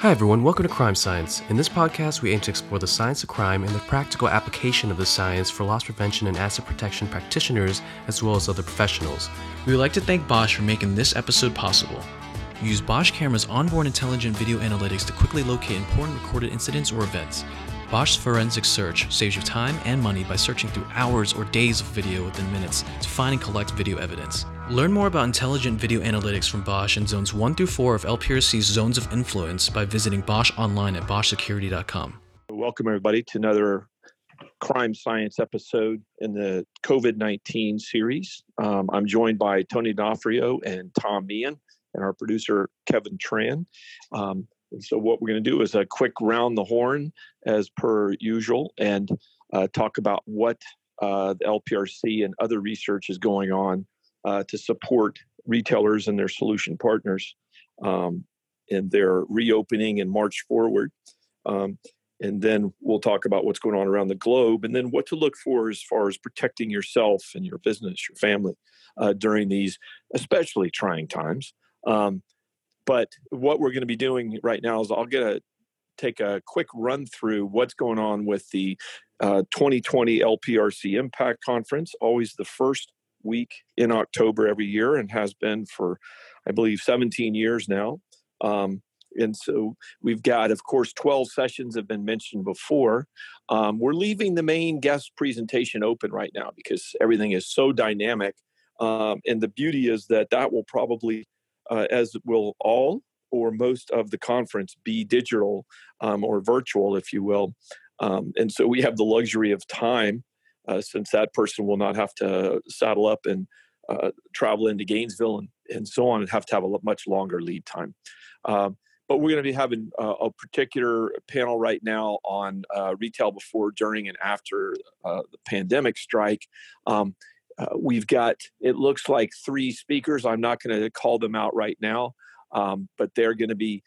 Hi, everyone. Welcome to Crime Science. In this podcast, we aim to explore the science of crime and the practical application of the science for loss prevention and asset protection practitioners, as well as other professionals. We would like to thank Bosch for making this episode possible. Use Bosch Camera's onboard intelligent video analytics to quickly locate important recorded incidents or events. Bosch's forensic search saves you time and money by searching through hours or days of video within minutes to find and collect video evidence. Learn more about intelligent video analytics from Bosch in zones 1 through 4 of LPRC's zones of influence by visiting Bosch online at boschsecurity.com. Welcome, everybody, to another crime science episode in the COVID 19 series. Um, I'm joined by Tony D'Onofrio and Tom Meehan and our producer, Kevin Tran. Um, so, what we're going to do is a quick round the horn as per usual and uh, talk about what uh, the LPRC and other research is going on uh, to support retailers and their solution partners um, in their reopening and march forward. Um, and then we'll talk about what's going on around the globe and then what to look for as far as protecting yourself and your business, your family uh, during these especially trying times. Um, but what we're going to be doing right now is I'll get a take a quick run through what's going on with the uh, 2020 LPRC Impact Conference, always the first week in October every year and has been for, I believe, 17 years now. Um, and so we've got, of course, 12 sessions have been mentioned before. Um, we're leaving the main guest presentation open right now because everything is so dynamic. Um, and the beauty is that that will probably, uh, as will all or most of the conference, be digital um, or virtual, if you will. Um, and so we have the luxury of time uh, since that person will not have to saddle up and uh, travel into Gainesville and, and so on and have to have a much longer lead time. Um, but we're going to be having uh, a particular panel right now on uh, retail before, during, and after uh, the pandemic strike. Um, we've got, it looks like three speakers. I'm not going to call them out right now, um, but they're going to be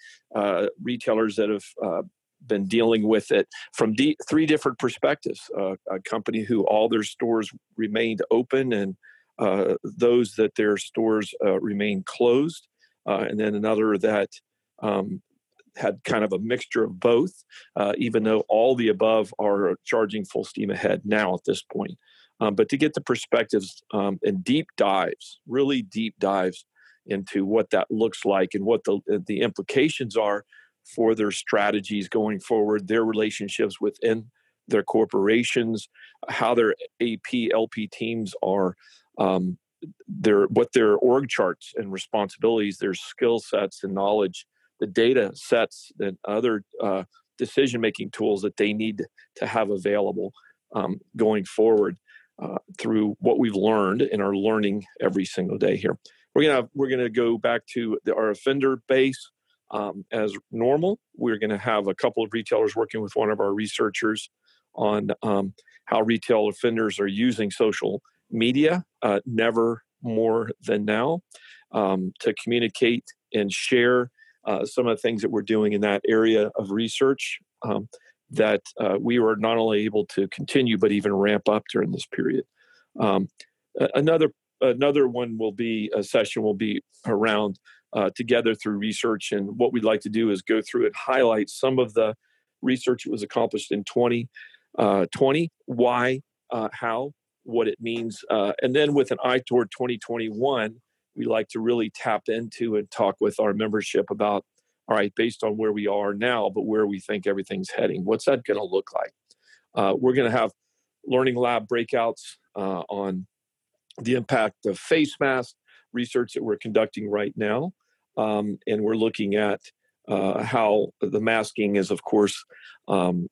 retailers that have been dealing with it from three different perspectives. Uh, a company who all their stores remained open and uh, those that their stores uh, remained closed, uh, and then another that um, had kind of a mixture of both, uh, even though all the above are charging full steam ahead now at this point. Um, but to get the perspectives um, and deep dives, really deep dives into what that looks like and what the the implications are for their strategies going forward, their relationships within their corporations, how their AP LP teams are, um, their what their org charts and responsibilities, their skill sets and knowledge, the data sets and other uh, decision making tools that they need to have available um, going forward uh, through what we've learned and are learning every single day here. We're gonna we're gonna go back to the, our offender base um, as normal. We're going to have a couple of retailers working with one of our researchers on um, how retail offenders are using social media, uh, never more than now, um, to communicate and share uh, some of the things that we're doing in that area of research um, that uh, we were not only able to continue but even ramp up during this period. Um, another another one will be a session will be around uh, together through research. And what we'd like to do is go through and highlight some of the research that was accomplished in 2020, uh, why, uh, how, what it means. Uh, and then with an eye toward 2021, we like to really tap into and talk with our membership about all right, based on where we are now, but where we think everything's heading. What's that going to look like? Uh, we're going to have learning lab breakouts uh, on the impact of face masks, research that we're conducting right now. Um, and we're looking at uh, how the masking is, of course, um,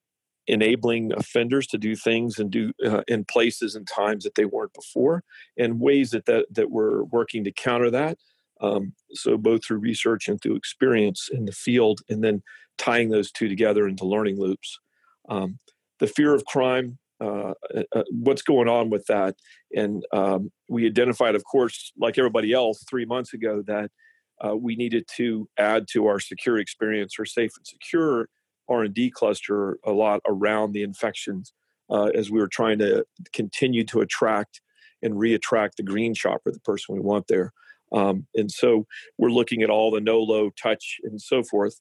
enabling offenders to do things and do uh, in places and times that they weren't before, and ways that that, that we're working to counter that. Um, so both through research and through experience in the field, and then tying those two together into learning loops. Um, the fear of crime uh, uh, uh, what's going on with that. And um, we identified, of course, like everybody else, three months ago, that uh, we needed to add to our secure experience or safe and secure R&D cluster a lot around the infections uh, as we were trying to continue to attract and reattract the green shopper, the person we want there. Um, and so we're looking at all the no, low, touch, and so forth.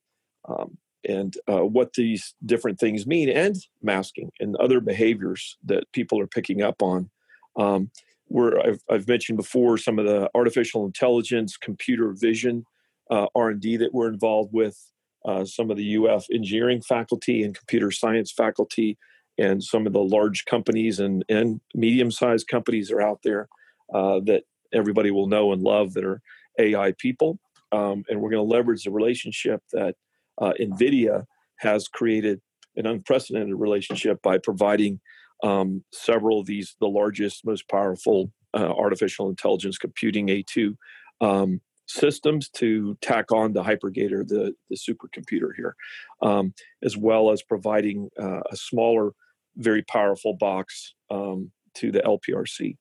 Um, and uh, what these different things mean, and masking and other behaviors that people are picking up on. Um, where I've, I've, mentioned before some of the artificial intelligence, computer vision, uh, R&D that we're involved with, uh, some of the UF engineering faculty and computer science faculty, and some of the large companies and, and medium-sized companies are out there uh, that everybody will know and love that are AI people. Um, and we're going to leverage the relationship that uh, NVIDIA has created an unprecedented relationship by providing um, several of these, the largest, most powerful uh, artificial intelligence computing A2 um, systems to tack on the HiPerGator, the, the supercomputer here, um, as well as providing uh, a smaller, very powerful box um, to the LPRC.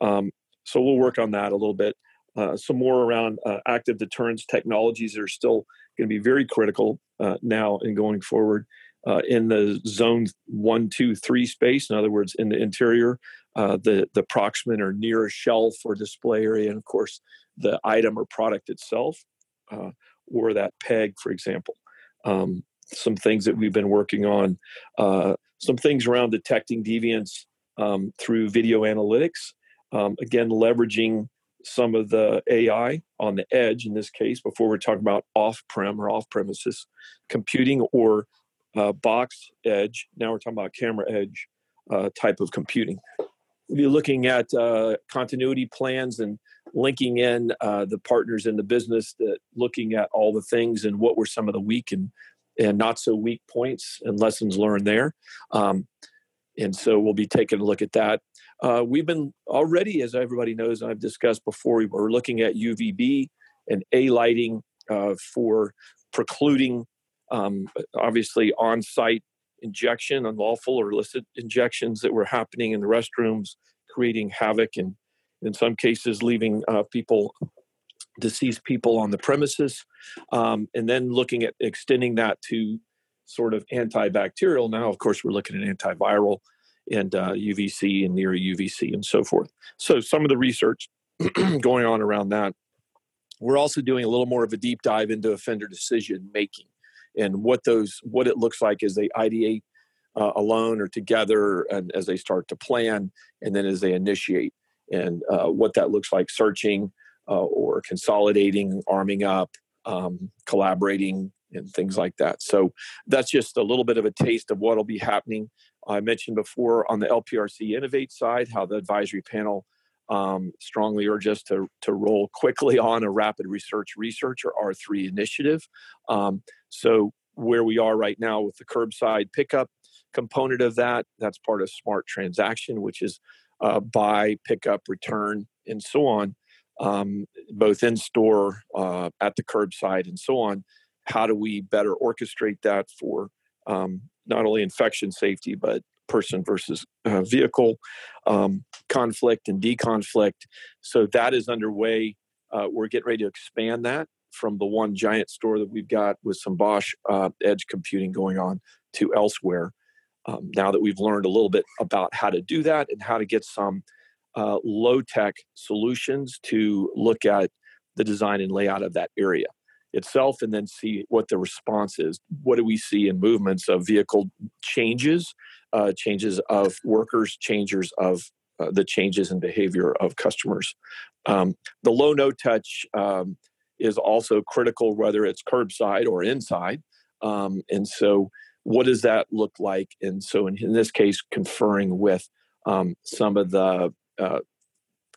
Um, so we'll work on that a little bit. Uh, some more around uh, active deterrence technologies that are still going to be very critical uh, now and going forward uh, in the zone one, two, three space. In other words, in the interior, uh, the the proximate or near a shelf or display area, and of course the item or product itself, uh, or that peg, for example. Um, some things that we've been working on, some things around detecting deviance um, through video analytics. Um, again, leveraging some of the AI on the edge in this case before we're talking about off-prem or off-premises computing or uh, box edge. Now we're talking about camera edge uh, type of computing. We'll be looking at uh, continuity plans and linking in uh, the partners in the business that looking at all the things and what were some of the weak and and not so weak points and lessons learned there. Um, and so we'll be taking a look at that. Uh, we've been already, as everybody knows, I've discussed before, we were looking at UVB and A lighting uh, for precluding, um, obviously, on site injection, unlawful or illicit injections that were happening in the restrooms, creating havoc and, in some cases, leaving uh, people, deceased people on the premises. Um, and then looking at extending that to sort of antibacterial. Now, of course, we're looking at antiviral and uh, UVC and near UVC and so forth. So some of the research going on around that. We're also doing a little more of a deep dive into offender decision making and what those what it looks like as they ideate uh, alone or together and as they start to plan and then as they initiate. And uh, what that looks like searching uh, or consolidating arming up um, collaborating and things like that. So that's just a little bit of a taste of what will be happening. I mentioned before on the LPRC Innovate side how the advisory panel um, strongly urge us to, to roll quickly on a rapid research research or R3 initiative. Um, so where we are right now with the curbside pickup component of that, that's part of smart transaction, which is uh, buy, pickup, return, and so on, um, both in store, uh, at the curbside, and so on. How do we better orchestrate that for um, not only infection safety, but person versus uh, vehicle um, conflict and deconflict. So that is underway. Uh, we're getting ready to expand that from the one giant store that we've got with some Bosch uh, edge computing going on to elsewhere. Um, now that we've learned a little bit about how to do that and how to get some uh, low tech solutions to look at the design and layout of that area itself and then see what the response is. What do we see in movements of vehicle changes, uh, changes of workers, changes of uh, the changes in behavior of customers. Um, the low no touch um, is also critical, whether it's curbside or inside. Um, and so, what does that look like? And so, in, in this case, conferring with um, some of the uh,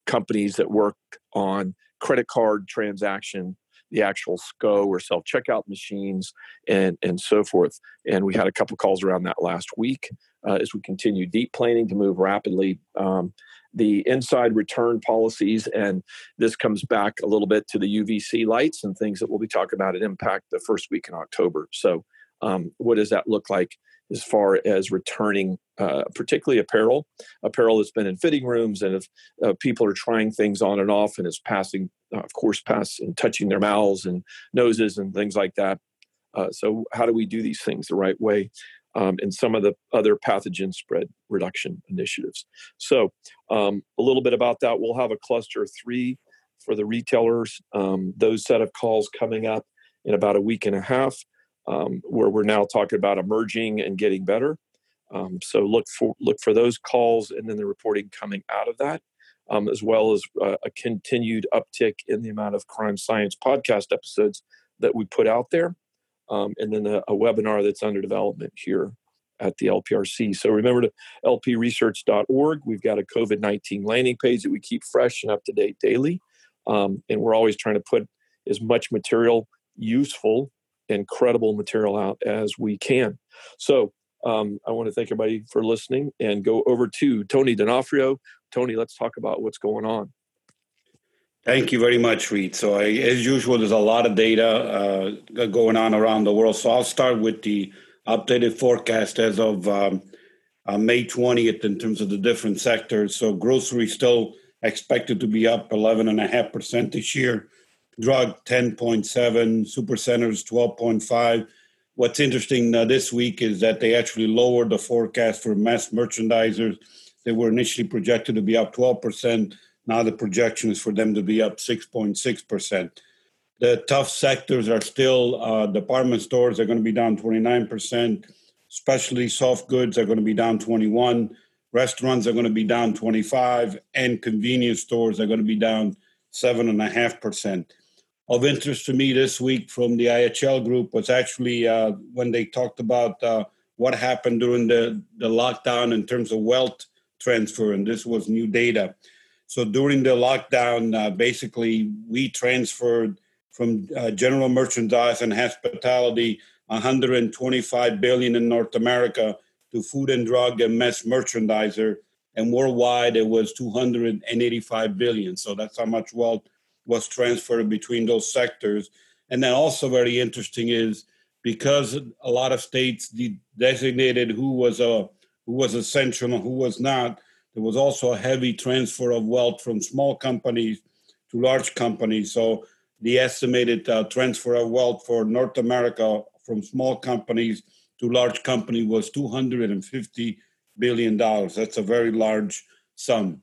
companies that work on credit card transaction the actual SCO or self checkout machines and, and so forth. And we had a couple calls around that last week uh, as we continue deep planning to move rapidly. Um, the inside return policies, and this comes back a little bit to the UVC lights and things that we'll be talking about at Impact the first week in October. So, um, what does that look like as far as returning, uh, particularly apparel, apparel that's been in fitting rooms, and if uh, people are trying things on and off, and it's passing, of course, pass and touching their mouths and noses and things like that. Uh, so, how do we do these things the right way? Um, and some of the other pathogen spread reduction initiatives. So, um, a little bit about that. We'll have a cluster three for the retailers. Um, those set of calls coming up in about a week and a half. um, where we're now talking about emerging and getting better. Um, so look for look for those calls and then the reporting coming out of that, um, as well as uh, a continued uptick in the amount of crime science podcast episodes that we put out there, um, and then a, a, webinar that's under development here at the LPRC. So remember to lpresearch.org. We've got a COVID 19 landing page that we keep fresh and up to date daily. Um, and we're always trying to put as much material, useful and credible material out as we can. So um, I want to thank everybody for listening and go over to Tony D'Onofrio. Tony, let's talk about what's going on. Thank you very much, Reed. So, I, as usual, there's a lot of data uh, going on around the world. So, I'll start with the updated forecast as of um, uh, May 20th in terms of the different sectors. So, grocery still expected to be up 11.5% this year, drug 10.7, super centers 12.5. What's interesting uh, this week is that they actually lowered the forecast for mass merchandisers. They were initially projected to be up 12%. Now the projection is for them to be up 6.6%. The tough sectors are still uh, department stores are going to be down 29%. Especially soft goods are going to be down 21. Restaurants are going to be down 25, and convenience stores are going to be down seven and a half percent. Of interest to me this week from the IHL group was actually uh, when they talked about uh, what happened during the, the lockdown in terms of wealth transfer, and this was new data. So during the lockdown, uh, basically we transferred from uh, general merchandise and hospitality 125 billion in North America to food and drug and mass merchandiser and worldwide it was 285 billion so that's how much wealth was transferred between those sectors and then also very interesting is because a lot of states de- designated who was a who was essential and who was not there was also a heavy transfer of wealth from small companies to large companies so the estimated uh, transfer of wealth for North America from small companies to large company was 250 billion dollars. That's a very large sum.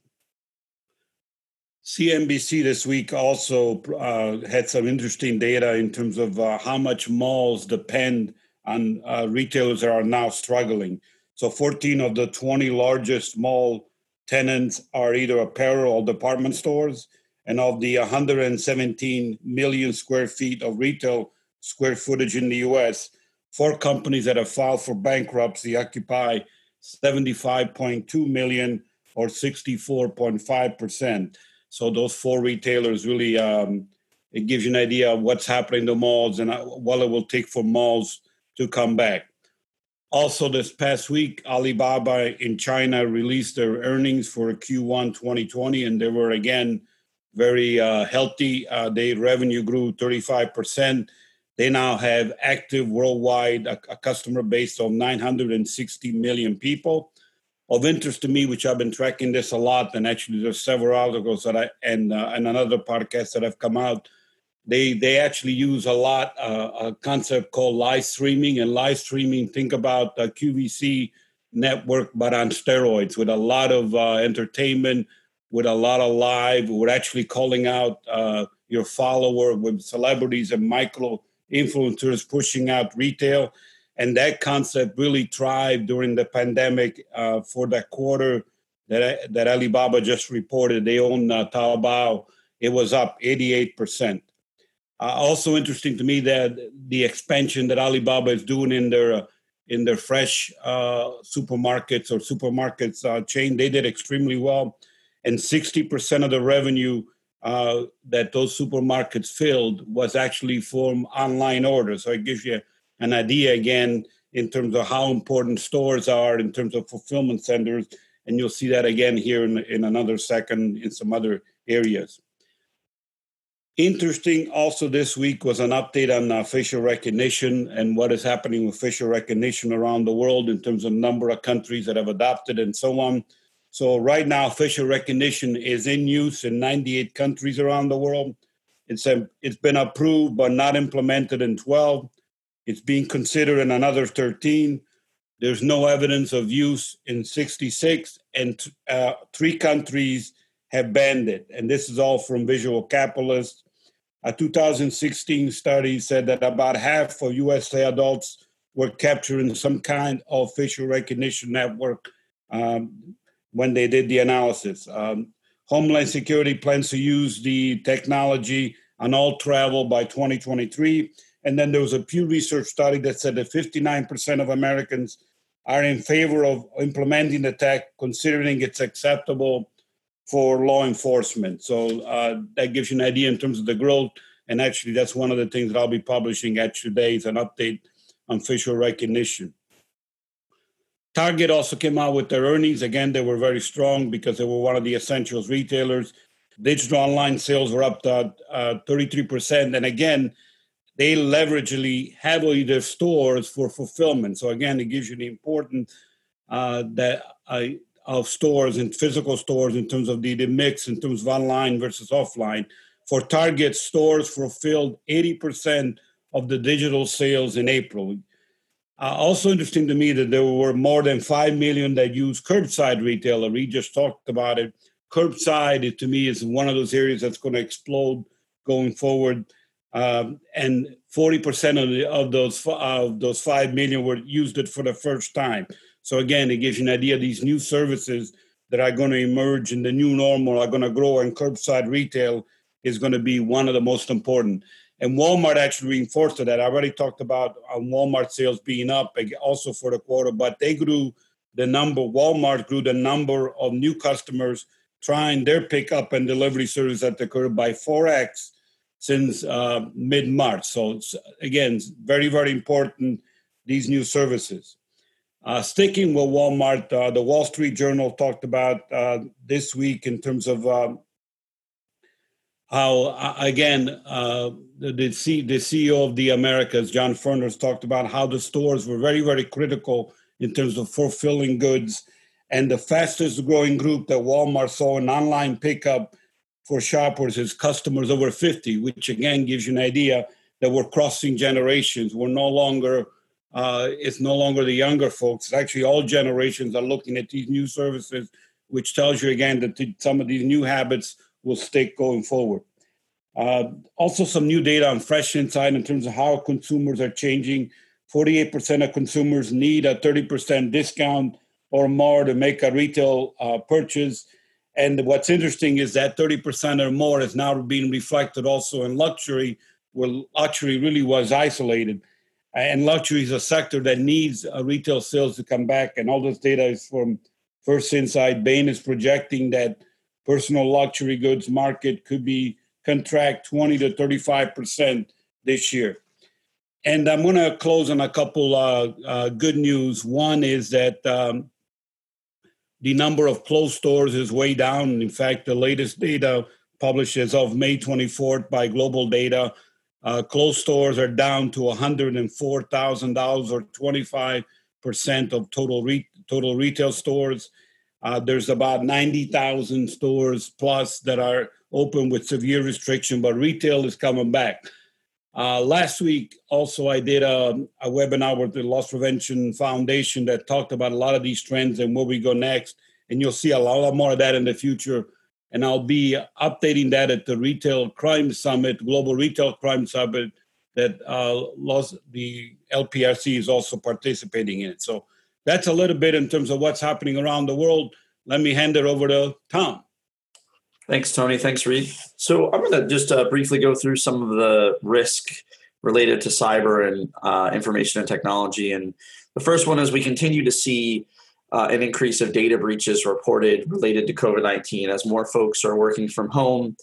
CNBC this week also uh, had some interesting data in terms of uh, how much malls depend on uh, retailers that are now struggling. So, 14 of the 20 largest mall tenants are either apparel or department stores and of the 117 million square feet of retail square footage in the US, four companies that have filed for bankruptcy occupy 75.2 million or 64.5%. So those four retailers really um, it gives you an idea of what's happening to malls and uh, what it will take for malls to come back. Also, this past week, Alibaba in China released their earnings for Q1 2020, and they were again very uh, healthy. Uh, their revenue grew 35%. They now have active worldwide a, a, customer base of 960 million people. Of interest to me, which I've been tracking this a lot, and actually there's several articles that I and uh, and another podcast that have come out. They they actually use a lot uh, a concept called live streaming and live streaming. Think about the QVC network, but on steroids with a lot of uh, entertainment with a lot of live. We're actually calling out uh, your follower with celebrities and micro influencers pushing out retail. And that concept really thrived during the pandemic uh, for that quarter that, that Alibaba just reported. They own uh, Taobao. It was up 88%. Uh, also interesting to me that the expansion that Alibaba is doing in their in their fresh uh, supermarkets or supermarkets uh, chain, they did extremely well and 60% of the revenue uh, that those supermarkets filled was actually from online orders. So it gives you an idea again in terms of how important stores are in terms of fulfillment centers. And you'll see that again here in, in another second in some other areas. Interesting also this week was an update on uh, facial recognition and what is happening with facial recognition around the world in terms of number of countries that have adopted and so on. So right now, facial recognition is in use in 98 countries around the world. It's a, it's been approved but not implemented in 12. It's being considered in another 13. There's no evidence of use in 66, and uh, three countries have banned it. And this is all from Visual Capitalist. A 2016 study said that about half of USA adults were capturing some kind of facial recognition network um, when they did the analysis. Um, Homeland Security plans to use the technology on all travel by 2023. And then there was a Pew Research study that said that 59% of Americans are in favor of implementing the tech, considering it's acceptable for law enforcement. So uh, that gives you an idea in terms of the growth. And actually, that's one of the things that I'll be publishing at today is an update on facial recognition. Target also came out with their earnings. Again, they were very strong because they were one of the essentials retailers. Digital online sales were up to uh, 33%. And again, they leveragely heavily their stores for fulfillment. So again, it gives you the importance uh, that uh, of stores and physical stores in terms of the, the mix in terms of online versus offline. For Target, stores fulfilled 80% of the digital sales in April. Uh, also interesting to me that there were more than 5 million that use curbside retailer. We just talked about it. Curbside, to me, is one of those areas that's going to explode going forward. Um, and 40% of, the, of those of those 5 million were used it for the first time. So again, it gives you an idea these new services that are going to emerge in the new normal are going to grow and curbside retail is going to be one of the most important. And Walmart actually reinforced that. I already talked about uh, Walmart sales being up also for the quarter, but they grew the number, Walmart grew the number of new customers trying their pickup and delivery service at the curb by 4x since uh, mid March. So, again, very, very important, these new services. Uh, sticking with Walmart, uh, the Wall Street Journal talked about uh, this week in terms of um, how uh, again uh, the, the, C, the CEO of the Americas, John Furness, talked about how the stores were very very critical in terms of fulfilling goods, and the fastest growing group that Walmart saw in online pickup for shoppers is customers over 50, which again gives you an idea that we're crossing generations. We're no longer uh, it's no longer the younger folks. It's actually all generations are looking at these new services, which tells you again that some of these new habits will stick going forward. Uh, also, some new data on First Insight in terms of how consumers are changing. 48% of consumers need a 30% discount or more to make a retail uh, purchase. And what's interesting is that 30% or more is now being reflected also in luxury, where luxury really was isolated. And luxury is a sector that needs uh, retail sales to come back. And all this data is from First Insight. Bain is projecting that personal luxury goods market could be contract 20 to 35 percent this year. And I'm going to close on a couple uh, uh, good news. One is that um, the number of closed stores is way down. In fact, the latest data published as of May 24th by GlobalData, uh, closed stores are down to $104,000 or 25% of total, re- total retail stores. Uh, there's about 90,000 stores plus that are open with severe restriction, but retail is coming back. Uh, last week, also, I did a, a, webinar with the Loss Prevention Foundation that talked about a lot of these trends and where we go next. And you'll see a lot more of that in the future. And I'll be updating that at the Retail Crime Summit, Global Retail Crime Summit, that uh, the LPRC is also participating in. So that's a little bit in terms of what's happening around the world. Let me hand it over to Tom. Thanks, Tony. Thanks, Reed. So I'm going to just uh, briefly go through some of the risk related to cyber and uh, information and technology. And the first one is we continue to see uh, an increase of data breaches reported related to COVID 19 as more folks are working from home.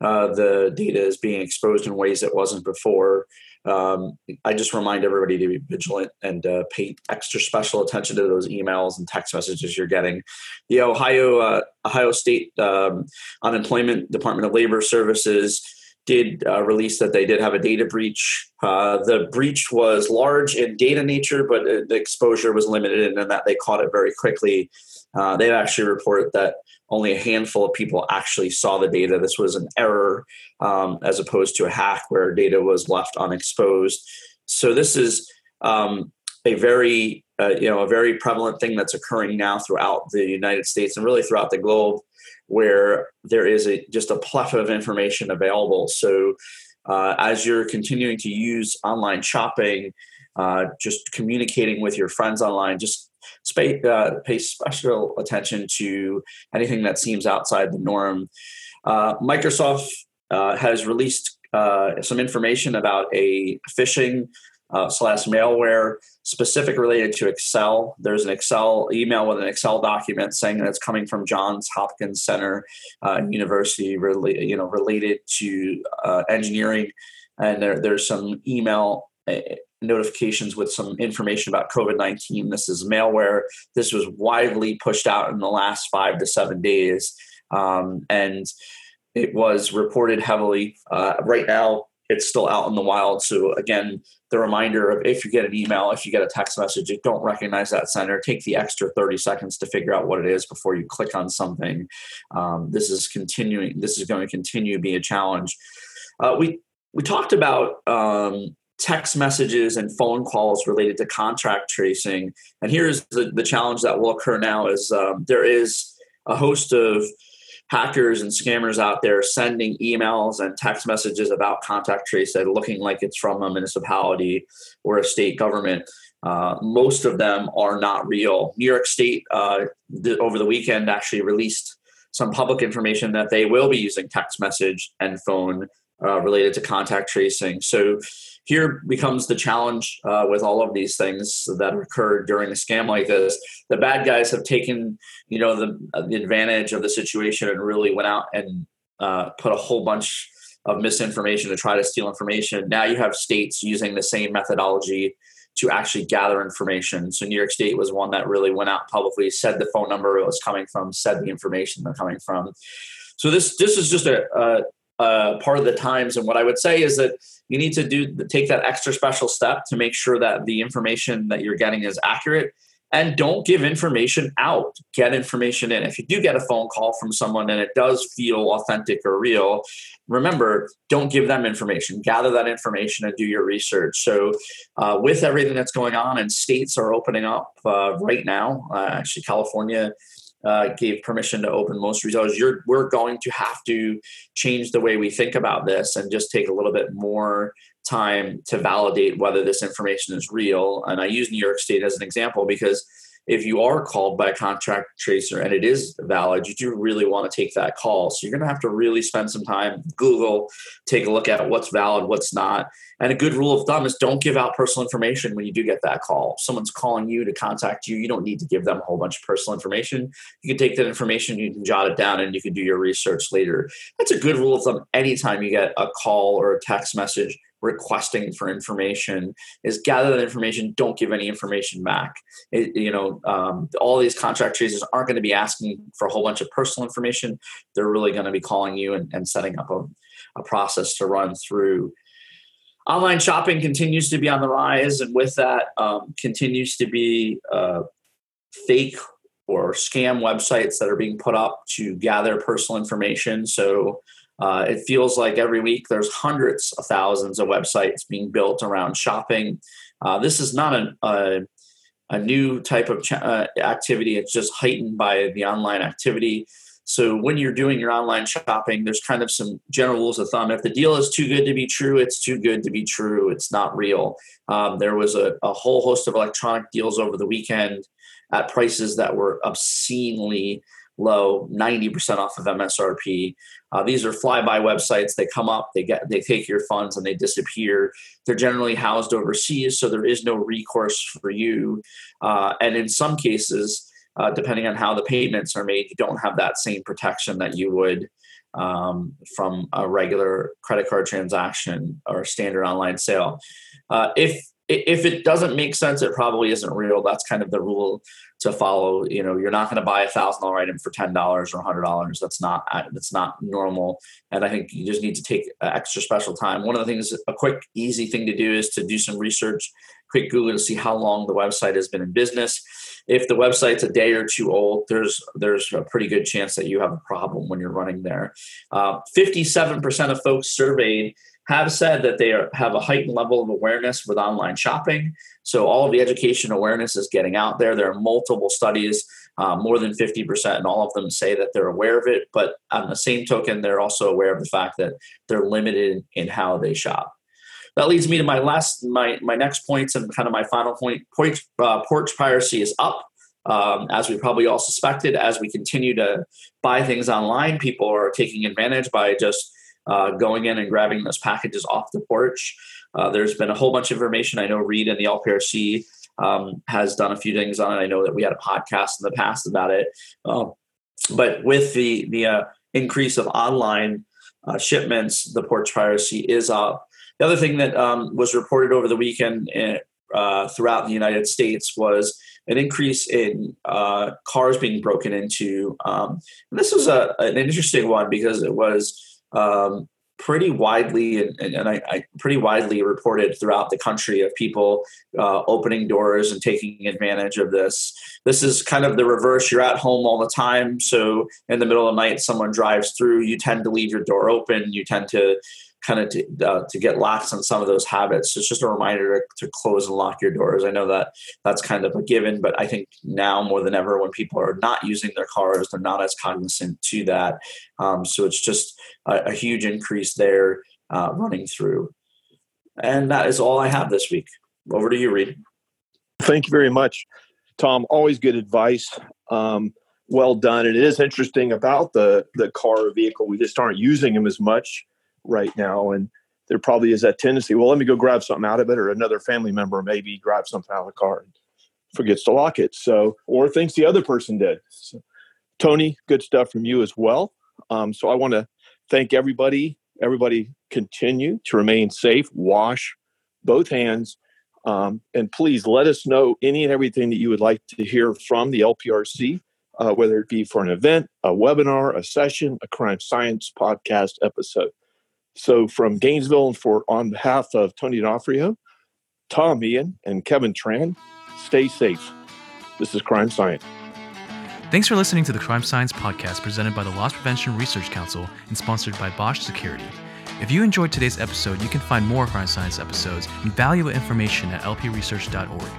Uh, the data is being exposed in ways it wasn't before. Um, I just remind everybody to be vigilant and uh, pay extra special attention to those emails and text messages you're getting. The Ohio uh, Ohio State um, Unemployment Department of Labor Services did uh, release that they did have a data breach. Uh, the breach was large in data nature, but the exposure was limited, and that they caught it very quickly. Uh, they actually reported that only a handful of people actually saw the data. This was an error um, as opposed to a hack where data was left unexposed. So this is um, a very uh, you know a very prevalent thing that's occurring now throughout the United States and really throughout the globe, where there is a just a plethora of information available. So uh, as you're continuing to use online shopping, uh, just communicating with your friends online, just pay, uh, pay special attention to anything that seems outside the norm. Uh, Microsoft uh, has released uh, some information about a phishing uh, slash malware specific related to Excel. There's an Excel email with an Excel document saying that it's coming from Johns Hopkins Center uh, University, really, you know, related to uh, engineering. And there, there's some email uh, notifications with some information about COVID 19. This is malware. This was widely pushed out in the last five to seven days. Um, and it was reported heavily. Uh, right now, it's still out in the wild. So again, the reminder of if you get an email, if you get a text message, you don't recognize that sender, take the extra 30 seconds to figure out what it is before you click on something. Um, this is continuing. This is going to continue to be a challenge. Uh, we we talked about um, text messages and phone calls related to contract tracing, and here's the, the challenge that will occur now: is um, there is a host of hackers and scammers out there sending emails and text messages about contact tracing looking like it's from a municipality or a state government. Uh, most of them are not real. New York State, uh, th- over the weekend, actually released some public information that they will be using text message and phone uh, related to contact tracing. So here becomes the challenge uh, with all of these things that occurred during a scam like this. The bad guys have taken, you know, the, the advantage of the situation and really went out and uh, put a whole bunch of misinformation to try to steal information. Now you have states using the same methodology to actually gather information. So New York State was one that really went out publicly, said the phone number it was coming from, said the information they're coming from. So this this is just a, a uh, part of the times. And what I would say is that you need to do take that extra special step to make sure that the information that you're getting is accurate. And don't give information out. Get information in. If you do get a phone call from someone and it does feel authentic or real, remember, don't give them information. Gather that information and do your research. So, uh, with everything that's going on, and states are opening up uh, right now, uh, actually, California uh, gave permission to open most retailers, you're, we're going to have to change the way we think about this and just take a little bit more time to validate whether this information is real. And I use New York State as an example because if you are called by a contract tracer and it is valid, you do really want to take that call. So you're going to have to really spend some time, Google, take a look at what's valid, what's not. And a good rule of thumb is don't give out personal information when you do get that call. If someone's calling you to contact you, you don't need to give them a whole bunch of personal information. You can take that information, you can jot it down, and you can do your research later. That's a good rule of thumb anytime you get a call or a text message requesting for information is gather that information don't give any information back. It, you know um, all these contract tracers aren't going to be asking for a whole bunch of personal information. They're really going to be calling you and, and setting up a, a process to run through. Online shopping continues to be on the rise and with that um, continues to be uh, fake or scam websites that are being put up to gather personal information. So uh, it feels like every week there's hundreds of thousands of websites being built around shopping. Uh, this is not a, a, a new type of ch- uh, activity, it's just heightened by the online activity. So when you're doing your online shopping, there's kind of some general rules of thumb. If the deal is too good to be true, it's too good to be true. It's not real. Um, there was a, a, whole host of electronic deals over the weekend at prices that were obscenely low, 90% off of MSRP. Uh, these are flyby websites. They come up, they get, they take your funds, and they disappear. They're generally housed overseas, so there is no recourse for you. Uh, and in some cases, uh, depending on how the payments are made, you don't have that same protection that you would um, from a regular credit card transaction or standard online sale. Uh, if if it doesn't make sense, it probably isn't real. That's kind of the rule to follow. You know, you're not going to buy a thousand dollar item for ten dollars or a hundred dollars. That's not that's not normal. And I think you just need to take extra special time. One of the things, a quick, easy thing to do is to do some research, quick Google to see how long the website has been in business. If the website's a day or two old, there's there's a pretty good chance that you have a problem when you're running there. Uh, fifty-seven percent of folks surveyed have said that they are, have a heightened level of awareness with online shopping. So all of the education awareness is getting out there. There are multiple studies uh, more than 50%, and all of them say that they're aware of it. But on the same token, they're also aware of the fact that they're limited in how they shop. That leads me to my last, my my next points, and kind of my final point. Point uh, porch piracy is up. Um, as we probably all suspected, as we continue to buy things online, people are taking advantage by just uh, going in and grabbing those packages off the porch. Uh, there's been a whole bunch of information. I know Reed and the LPRC um, has done a few things on it. I know that we had a podcast in the past about it. Um, but with the the uh, increase of online uh, shipments, the porch piracy is up. The other thing that um, was reported over the weekend in, uh, throughout the United States was an increase in uh, cars being broken into. Um, this was a, an interesting one because it was um, pretty widely and, and I, I, pretty widely reported throughout the country of people uh, opening doors and taking advantage of this. This is kind of the reverse. You're at home all the time, so in the middle of the night, someone drives through. You tend to leave your door open. You tend to kind of to, uh, to get lax on some of those habits. It's just a reminder to, to close and lock your doors. I know that that's kind of a given, but I think now more than ever, when people are not using their cars, they're not as cognizant to that. Um, so it's just a, a huge increase there uh, running through. And that is all I have this week. Over to you, Reed. Thank you very much, Tom. Always good advice. Um, well done. And it is interesting about the the car or vehicle. We just aren't using them as much right now. And there probably is that tendency, well, let me go grab something out of it, or another family member maybe grab something out of the car and forgets to lock it. So, or thinks the other person did. So, Tony, good stuff from you as well. Um, so I want to thank everybody. Everybody continue to remain safe, wash both hands, um, and please let us know any and everything that you would like to hear from the LPRC, uh, whether it be for an event, a webinar, a session, a crime science podcast episode. So from Gainesville and for on behalf of Tony D'Onofrio, Tom Meehan, and Kevin Tran, stay safe. This is Crime Science. Thanks for listening to the Crime Science podcast presented by the Loss Prevention Research Council and sponsored by Bosch Security. If you enjoyed today's episode, you can find more Crime Science episodes and valuable information at lpresearch.org.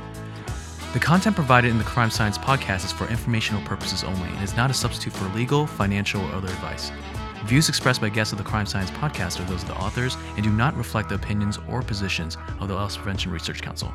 The content provided in the Crime Science podcast is for informational purposes only and is not a substitute for legal, financial, or other advice. Views expressed by guests of the Crime Science podcast are those of the authors and do not reflect the opinions or positions of the Loss Prevention Research Council.